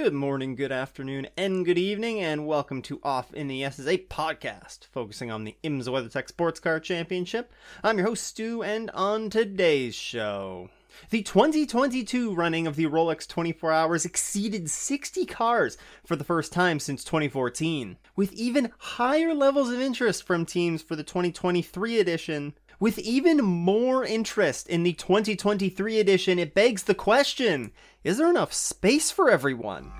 Good morning, good afternoon, and good evening, and welcome to Off in the SSA podcast, focusing on the IMSA WeatherTech Sports Car Championship. I'm your host, Stu, and on today's show. The 2022 running of the Rolex 24 Hours exceeded 60 cars for the first time since 2014, with even higher levels of interest from teams for the 2023 edition. With even more interest in the 2023 edition, it begs the question is there enough space for everyone?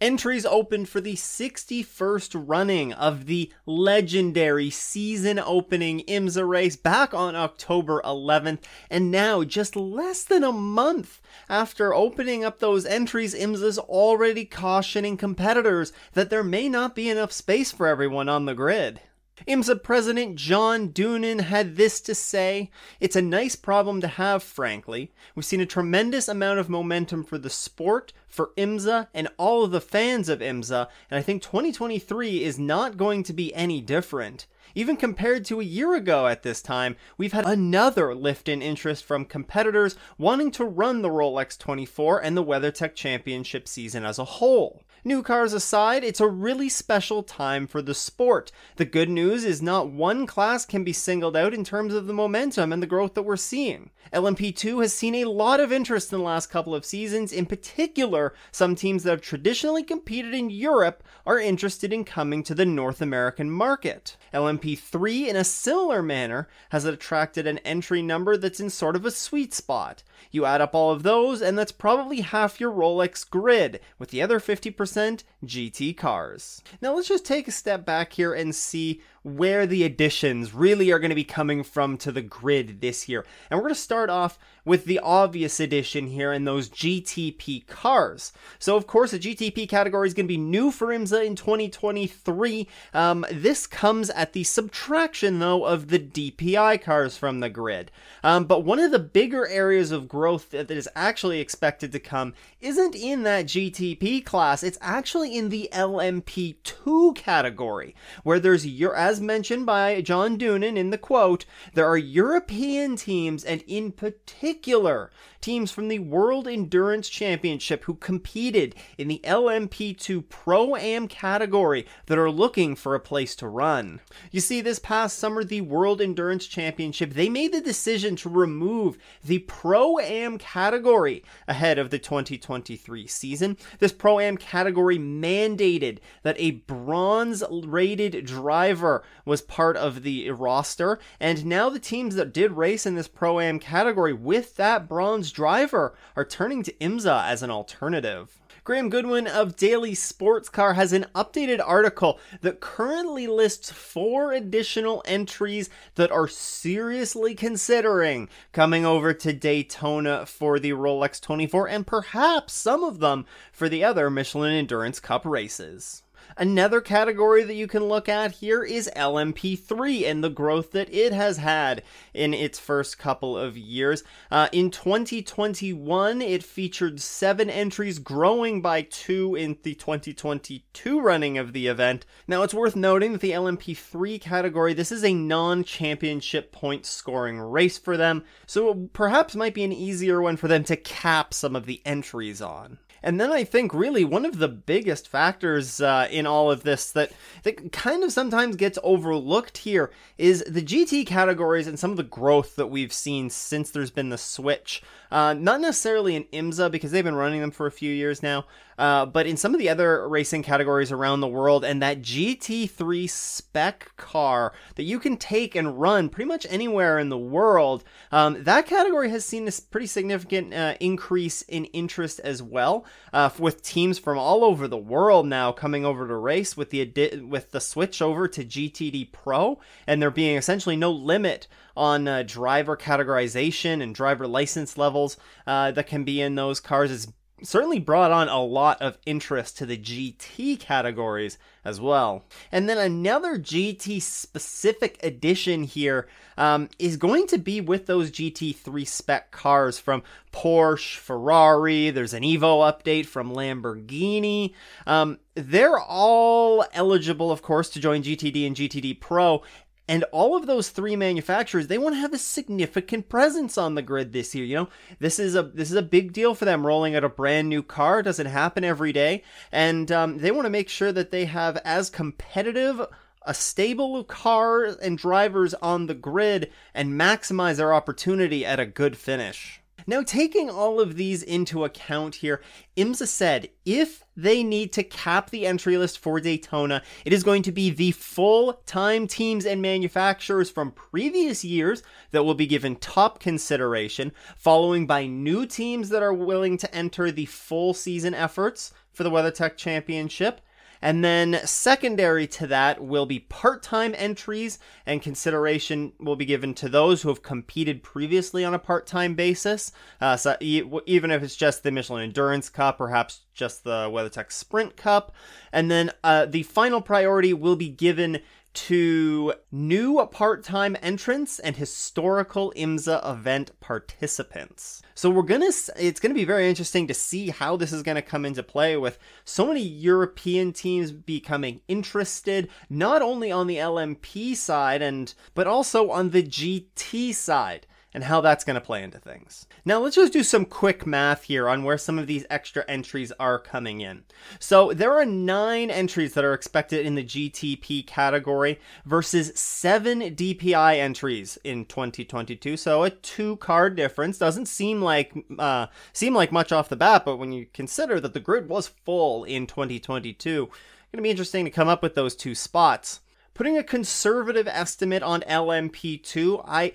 Entries opened for the 61st running of the legendary season opening IMSA race back on October 11th, and now, just less than a month after opening up those entries, IMSA's already cautioning competitors that there may not be enough space for everyone on the grid. IMSA President John Doonan had this to say It's a nice problem to have, frankly. We've seen a tremendous amount of momentum for the sport, for IMSA, and all of the fans of IMSA, and I think 2023 is not going to be any different. Even compared to a year ago at this time, we've had another lift in interest from competitors wanting to run the Rolex 24 and the WeatherTech Championship season as a whole. New cars aside, it's a really special time for the sport. The good news is not one class can be singled out in terms of the momentum and the growth that we're seeing. LMP2 has seen a lot of interest in the last couple of seasons. In particular, some teams that have traditionally competed in Europe are interested in coming to the North American market. LMP3, in a similar manner, has attracted an entry number that's in sort of a sweet spot. You add up all of those, and that's probably half your Rolex grid, with the other 50% GT cars. Now let's just take a step back here and see where the additions really are going to be coming from to the grid this year. And we're going to start off with the obvious addition here in those GTP cars. So, of course, the GTP category is going to be new for IMSA in 2023. Um, this comes at the subtraction, though, of the DPI cars from the grid. Um, but one of the bigger areas of growth that is actually expected to come isn't in that GTP class, it's actually in the LMP2 category, where there's as mentioned by John Doonan in the quote, there are European teams, and in particular, teams from the World Endurance Championship who competed in the LMP2 Pro Am category that are looking for a place to run. You see, this past summer, the World Endurance Championship, they made the decision to remove the Pro Am category ahead of the 2023 season. This Pro Am category mandated that a bronze rated driver was part of the roster, and now the teams that did race in this Pro Am category with that bronze driver are turning to IMSA as an alternative. Graham Goodwin of Daily Sports Car has an updated article that currently lists four additional entries that are seriously considering coming over to Daytona for the Rolex 24 and perhaps some of them for the other Michelin Endurance Cup races. Another category that you can look at here is LMP3 and the growth that it has had in its first couple of years. Uh, in 2021, it featured seven entries, growing by two in the 2022 running of the event. Now, it's worth noting that the LMP3 category, this is a non championship point scoring race for them, so perhaps might be an easier one for them to cap some of the entries on. And then I think really one of the biggest factors uh, in all of this that that kind of sometimes gets overlooked here is the GT categories and some of the growth that we've seen since there's been the switch. Uh, not necessarily in IMSA because they've been running them for a few years now, uh, but in some of the other racing categories around the world, and that GT3 spec car that you can take and run pretty much anywhere in the world, um, that category has seen a pretty significant uh, increase in interest as well, uh, with teams from all over the world now coming over to race with the with the switch over to GTD Pro, and there being essentially no limit on uh, driver categorization and driver license levels uh, that can be in those cars. Is certainly brought on a lot of interest to the GT categories as well. And then another GT specific addition here um, is going to be with those GT3 spec cars from Porsche, Ferrari, there's an Evo update from Lamborghini. Um, they're all eligible, of course, to join GTD and GTD Pro, And all of those three manufacturers, they want to have a significant presence on the grid this year. You know, this is a this is a big deal for them rolling out a brand new car. Doesn't happen every day, and um, they want to make sure that they have as competitive a stable of cars and drivers on the grid and maximize their opportunity at a good finish. Now, taking all of these into account here, IMSA said if they need to cap the entry list for Daytona, it is going to be the full time teams and manufacturers from previous years that will be given top consideration, following by new teams that are willing to enter the full season efforts for the WeatherTech Championship. And then secondary to that will be part-time entries and consideration will be given to those who have competed previously on a part-time basis. Uh, so even if it's just the Michelin Endurance Cup, perhaps just the WeatherTech Sprint Cup. And then uh, the final priority will be given to new part time entrants and historical IMSA event participants. So we're gonna, it's gonna be very interesting to see how this is gonna come into play with so many European teams becoming interested, not only on the LMP side and, but also on the GT side and how that's going to play into things. Now, let's just do some quick math here on where some of these extra entries are coming in. So, there are nine entries that are expected in the GTP category versus seven DPI entries in 2022. So, a two card difference doesn't seem like uh, seem like much off the bat, but when you consider that the grid was full in 2022, it's going to be interesting to come up with those two spots. Putting a conservative estimate on LMP2, I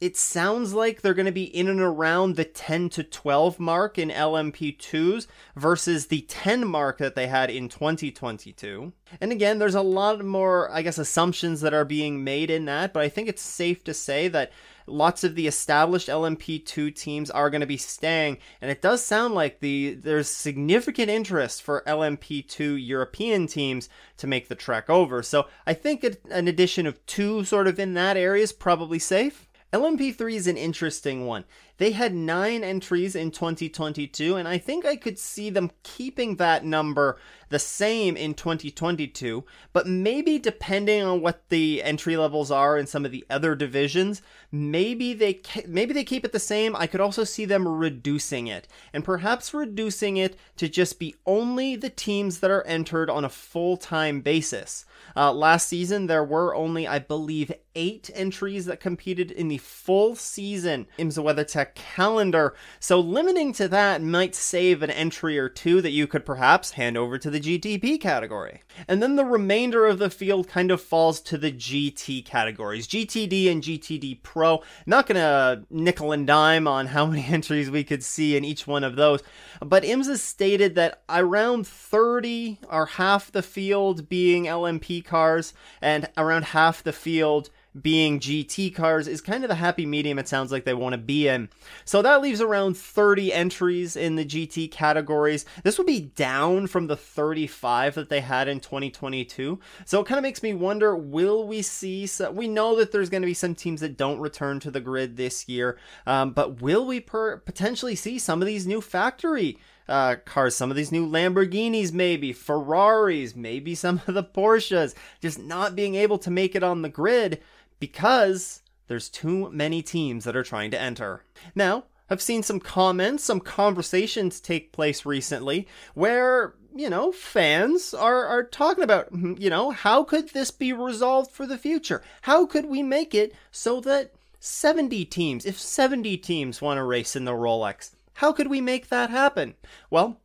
it sounds like they're going to be in and around the 10 to 12 mark in LMP2s versus the 10 mark that they had in 2022. And again, there's a lot more, I guess, assumptions that are being made in that, but I think it's safe to say that lots of the established LMP2 teams are going to be staying, and it does sound like the there's significant interest for LMP2 European teams to make the trek over. So I think an addition of two sort of in that area is probably safe. LMP3 is an interesting one. They had nine entries in 2022, and I think I could see them keeping that number the same in 2022. But maybe depending on what the entry levels are in some of the other divisions, maybe they maybe they keep it the same. I could also see them reducing it, and perhaps reducing it to just be only the teams that are entered on a full time basis. Uh, last season, there were only, I believe, eight entries that competed in the full season IMSA WeatherTech calendar. So limiting to that might save an entry or two that you could perhaps hand over to the GTP category. And then the remainder of the field kind of falls to the GT categories GTD and GTD Pro. Not gonna nickel and dime on how many entries we could see in each one of those, but IMSA stated that around 30 are half the field being LMP cars and around half the field being GT cars is kind of the happy medium it sounds like they want to be in. So that leaves around 30 entries in the GT categories. This would be down from the 35 that they had in 2022. So it kind of makes me wonder will we see some, we know that there's going to be some teams that don't return to the grid this year, um, but will we per- potentially see some of these new factory uh, cars, some of these new Lamborghinis, maybe Ferraris, maybe some of the Porsches, just not being able to make it on the grid because there's too many teams that are trying to enter. Now, I've seen some comments, some conversations take place recently where, you know, fans are, are talking about, hmm, you know, how could this be resolved for the future? How could we make it so that 70 teams, if 70 teams want to race in the Rolex, how could we make that happen? Well,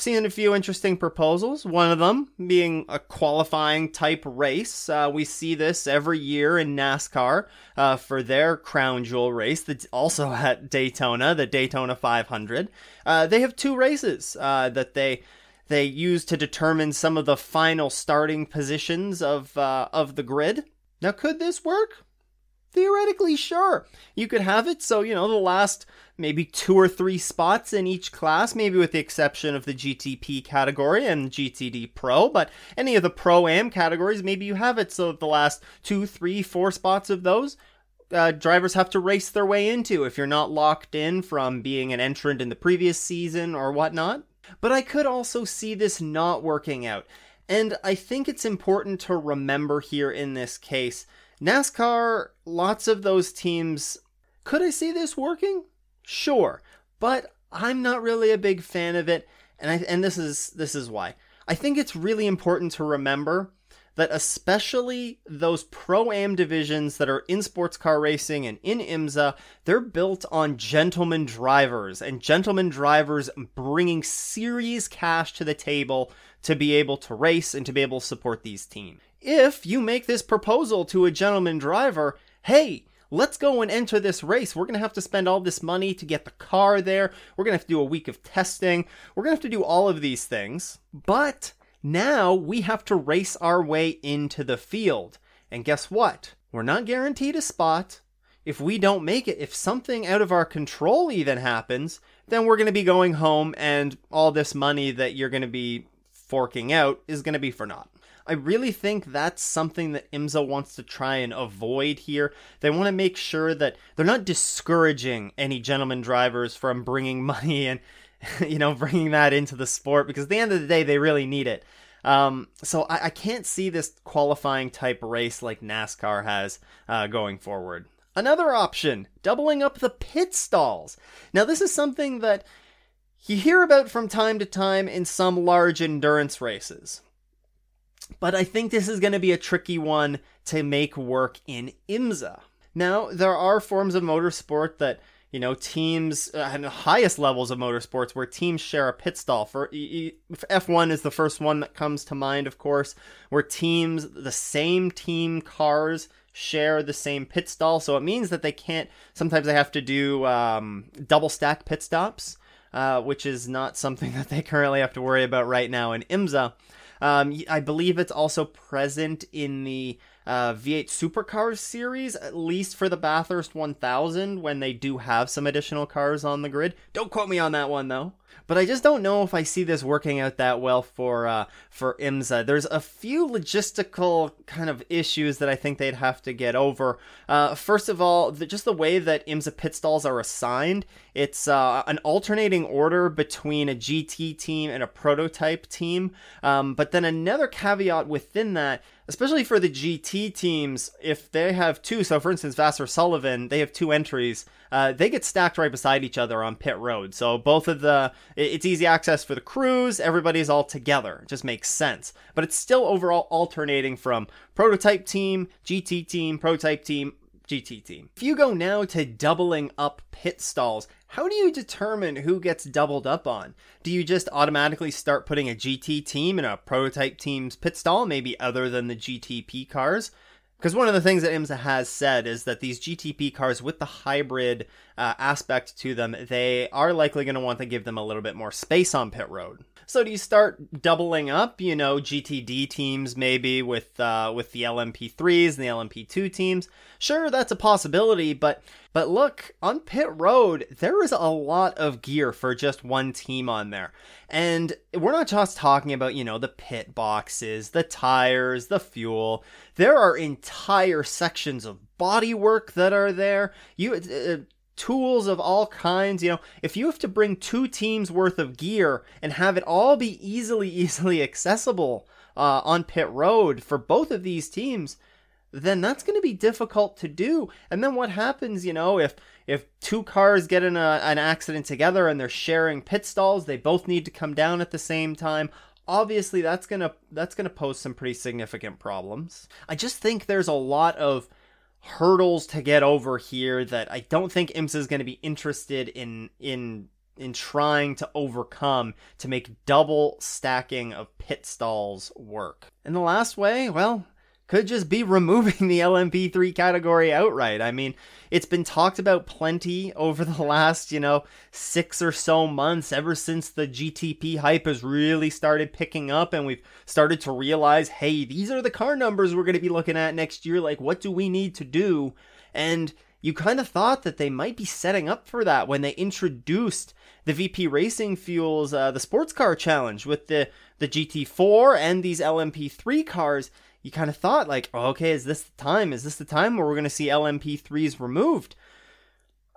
seen a few interesting proposals. One of them being a qualifying type race. Uh, we see this every year in NASCAR uh, for their crown jewel race that's also at Daytona, the Daytona 500. Uh, they have two races uh, that they they use to determine some of the final starting positions of uh, of the grid. Now, could this work? Theoretically, sure. You could have it so, you know, the last maybe two or three spots in each class, maybe with the exception of the GTP category and GTD Pro, but any of the Pro Am categories, maybe you have it so the last two, three, four spots of those uh, drivers have to race their way into if you're not locked in from being an entrant in the previous season or whatnot. But I could also see this not working out. And I think it's important to remember here in this case NASCAR, lots of those teams. Could I see this working? Sure, but I'm not really a big fan of it, and I and this is this is why. I think it's really important to remember that especially those pro am divisions that are in sports car racing and in IMSA, they're built on gentleman drivers and gentleman drivers bringing serious cash to the table to be able to race and to be able to support these teams. If you make this proposal to a gentleman driver, hey, let's go and enter this race. We're going to have to spend all this money to get the car there. We're going to have to do a week of testing. We're going to have to do all of these things. But now we have to race our way into the field. And guess what? We're not guaranteed a spot. If we don't make it, if something out of our control even happens, then we're going to be going home and all this money that you're going to be forking out is going to be for naught. I really think that's something that IMSA wants to try and avoid here. They want to make sure that they're not discouraging any gentleman drivers from bringing money and you know, bringing that into the sport because at the end of the day, they really need it. Um, so I, I, can't see this qualifying type race like NASCAR has uh, going forward. Another option, doubling up the pit stalls. Now, this is something that you hear about from time to time in some large endurance races. But I think this is going to be a tricky one to make work in IMSA. Now, there are forms of motorsport that you know, teams uh, the highest levels of motorsports where teams share a pit stall. For F1 is the first one that comes to mind, of course, where teams, the same team cars share the same pit stall. So it means that they can't, sometimes they have to do um, double stack pit stops, uh, which is not something that they currently have to worry about right now in IMSA. Um, I believe it's also present in the uh, V8 Supercars series, at least for the Bathurst 1000, when they do have some additional cars on the grid. Don't quote me on that one though. But I just don't know if I see this working out that well for uh, for IMSA. There's a few logistical kind of issues that I think they'd have to get over. Uh, first of all, the, just the way that IMSA pit stalls are assigned, it's uh, an alternating order between a GT team and a prototype team. Um, but then another caveat within that especially for the GT teams, if they have two, so for instance, Vasser Sullivan, they have two entries, uh, they get stacked right beside each other on pit road. So both of the, it's easy access for the crews, everybody's all together. It just makes sense. But it's still overall alternating from prototype team, GT team, prototype team, GT team. If you go now to doubling up pit stalls, how do you determine who gets doubled up on? Do you just automatically start putting a GT team in a prototype team's pit stall, maybe other than the GTP cars? Because one of the things that IMSA has said is that these GTP cars with the hybrid uh, aspect to them, they are likely going to want to give them a little bit more space on pit road. So do you start doubling up, you know, GTD teams maybe with uh, with the LMP3s and the LMP2 teams? Sure, that's a possibility, but but look, on pit road, there is a lot of gear for just one team on there. And we're not just talking about, you know, the pit boxes, the tires, the fuel. There are entire sections of bodywork that are there. You uh, tools of all kinds. You know, if you have to bring two teams worth of gear and have it all be easily, easily accessible uh, on pit road for both of these teams, then that's going to be difficult to do. And then what happens, you know, if if two cars get in a, an accident together and they're sharing pit stalls, they both need to come down at the same time. Obviously, that's gonna that's gonna pose some pretty significant problems. I just think there's a lot of hurdles to get over here that I don't think IMSA is going to be interested in in in trying to overcome to make double stacking of pit stalls work. And the last way, well, could just be removing the LMP3 category outright. I mean, it's been talked about plenty over the last, you know, six or so months, ever since the GTP hype has really started picking up and we've started to realize, hey, these are the car numbers we're going to be looking at next year. Like, what do we need to do? And you kind of thought that they might be setting up for that when they introduced the VP Racing Fuels, uh, the sports car challenge with the, the GT4 and these LMP3 cars you kind of thought like, oh, okay, is this the time? Is this the time where we're going to see LMP3s removed?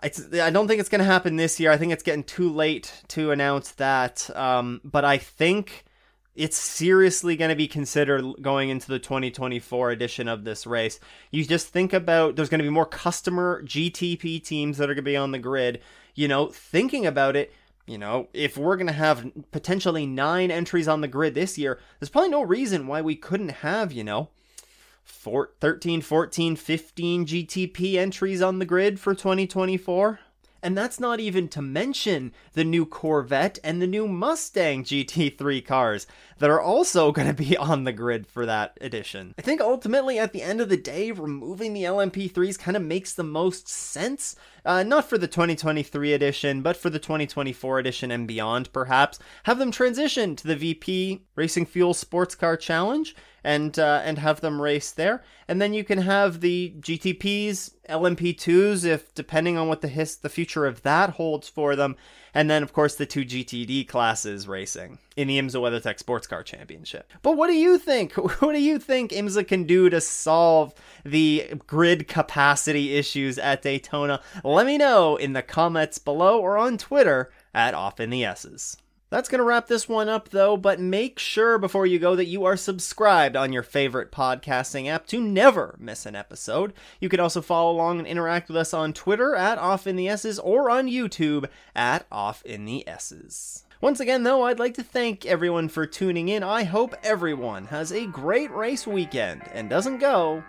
It's, I don't think it's going to happen this year. I think it's getting too late to announce that. Um, but I think it's seriously going to be considered going into the 2024 edition of this race. You just think about there's going to be more customer GTP teams that are going to be on the grid. You know, thinking about it, you know, if we're going to have potentially nine entries on the grid this year, there's probably no reason why we couldn't have, you know, four, 13, 14, 15 GTP entries on the grid for 2024. And that's not even to mention the new Corvette and the new Mustang GT3 cars that are also going to be on the grid for that edition. I think ultimately, at the end of the day, removing the LMP3s kind of makes the most sense. Uh, not for the 2023 edition, but for the 2024 edition and beyond, perhaps. Have them transition to the VP Racing Fuel Sports Car Challenge and uh, and have them race there. And then you can have the GTPs, LMP2s, if depending on what the his the future of that holds for them. And then of course the two GTD classes racing in the IMSA WeatherTech Sports Car Championship. But what do you think? What do you think IMSA can do to solve the grid capacity issues at Daytona? Let me know in the comments below or on Twitter at Off in the Esses. That's going to wrap this one up, though, but make sure before you go that you are subscribed on your favorite podcasting app to never miss an episode. You can also follow along and interact with us on Twitter at Off in the Esses or on YouTube at Off in the Esses. Once again, though, I'd like to thank everyone for tuning in. I hope everyone has a great race weekend and doesn't go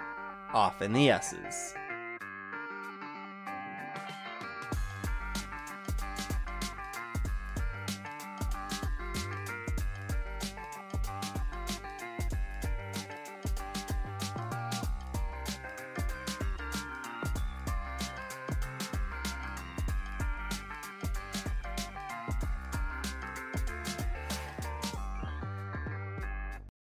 off in the Esses.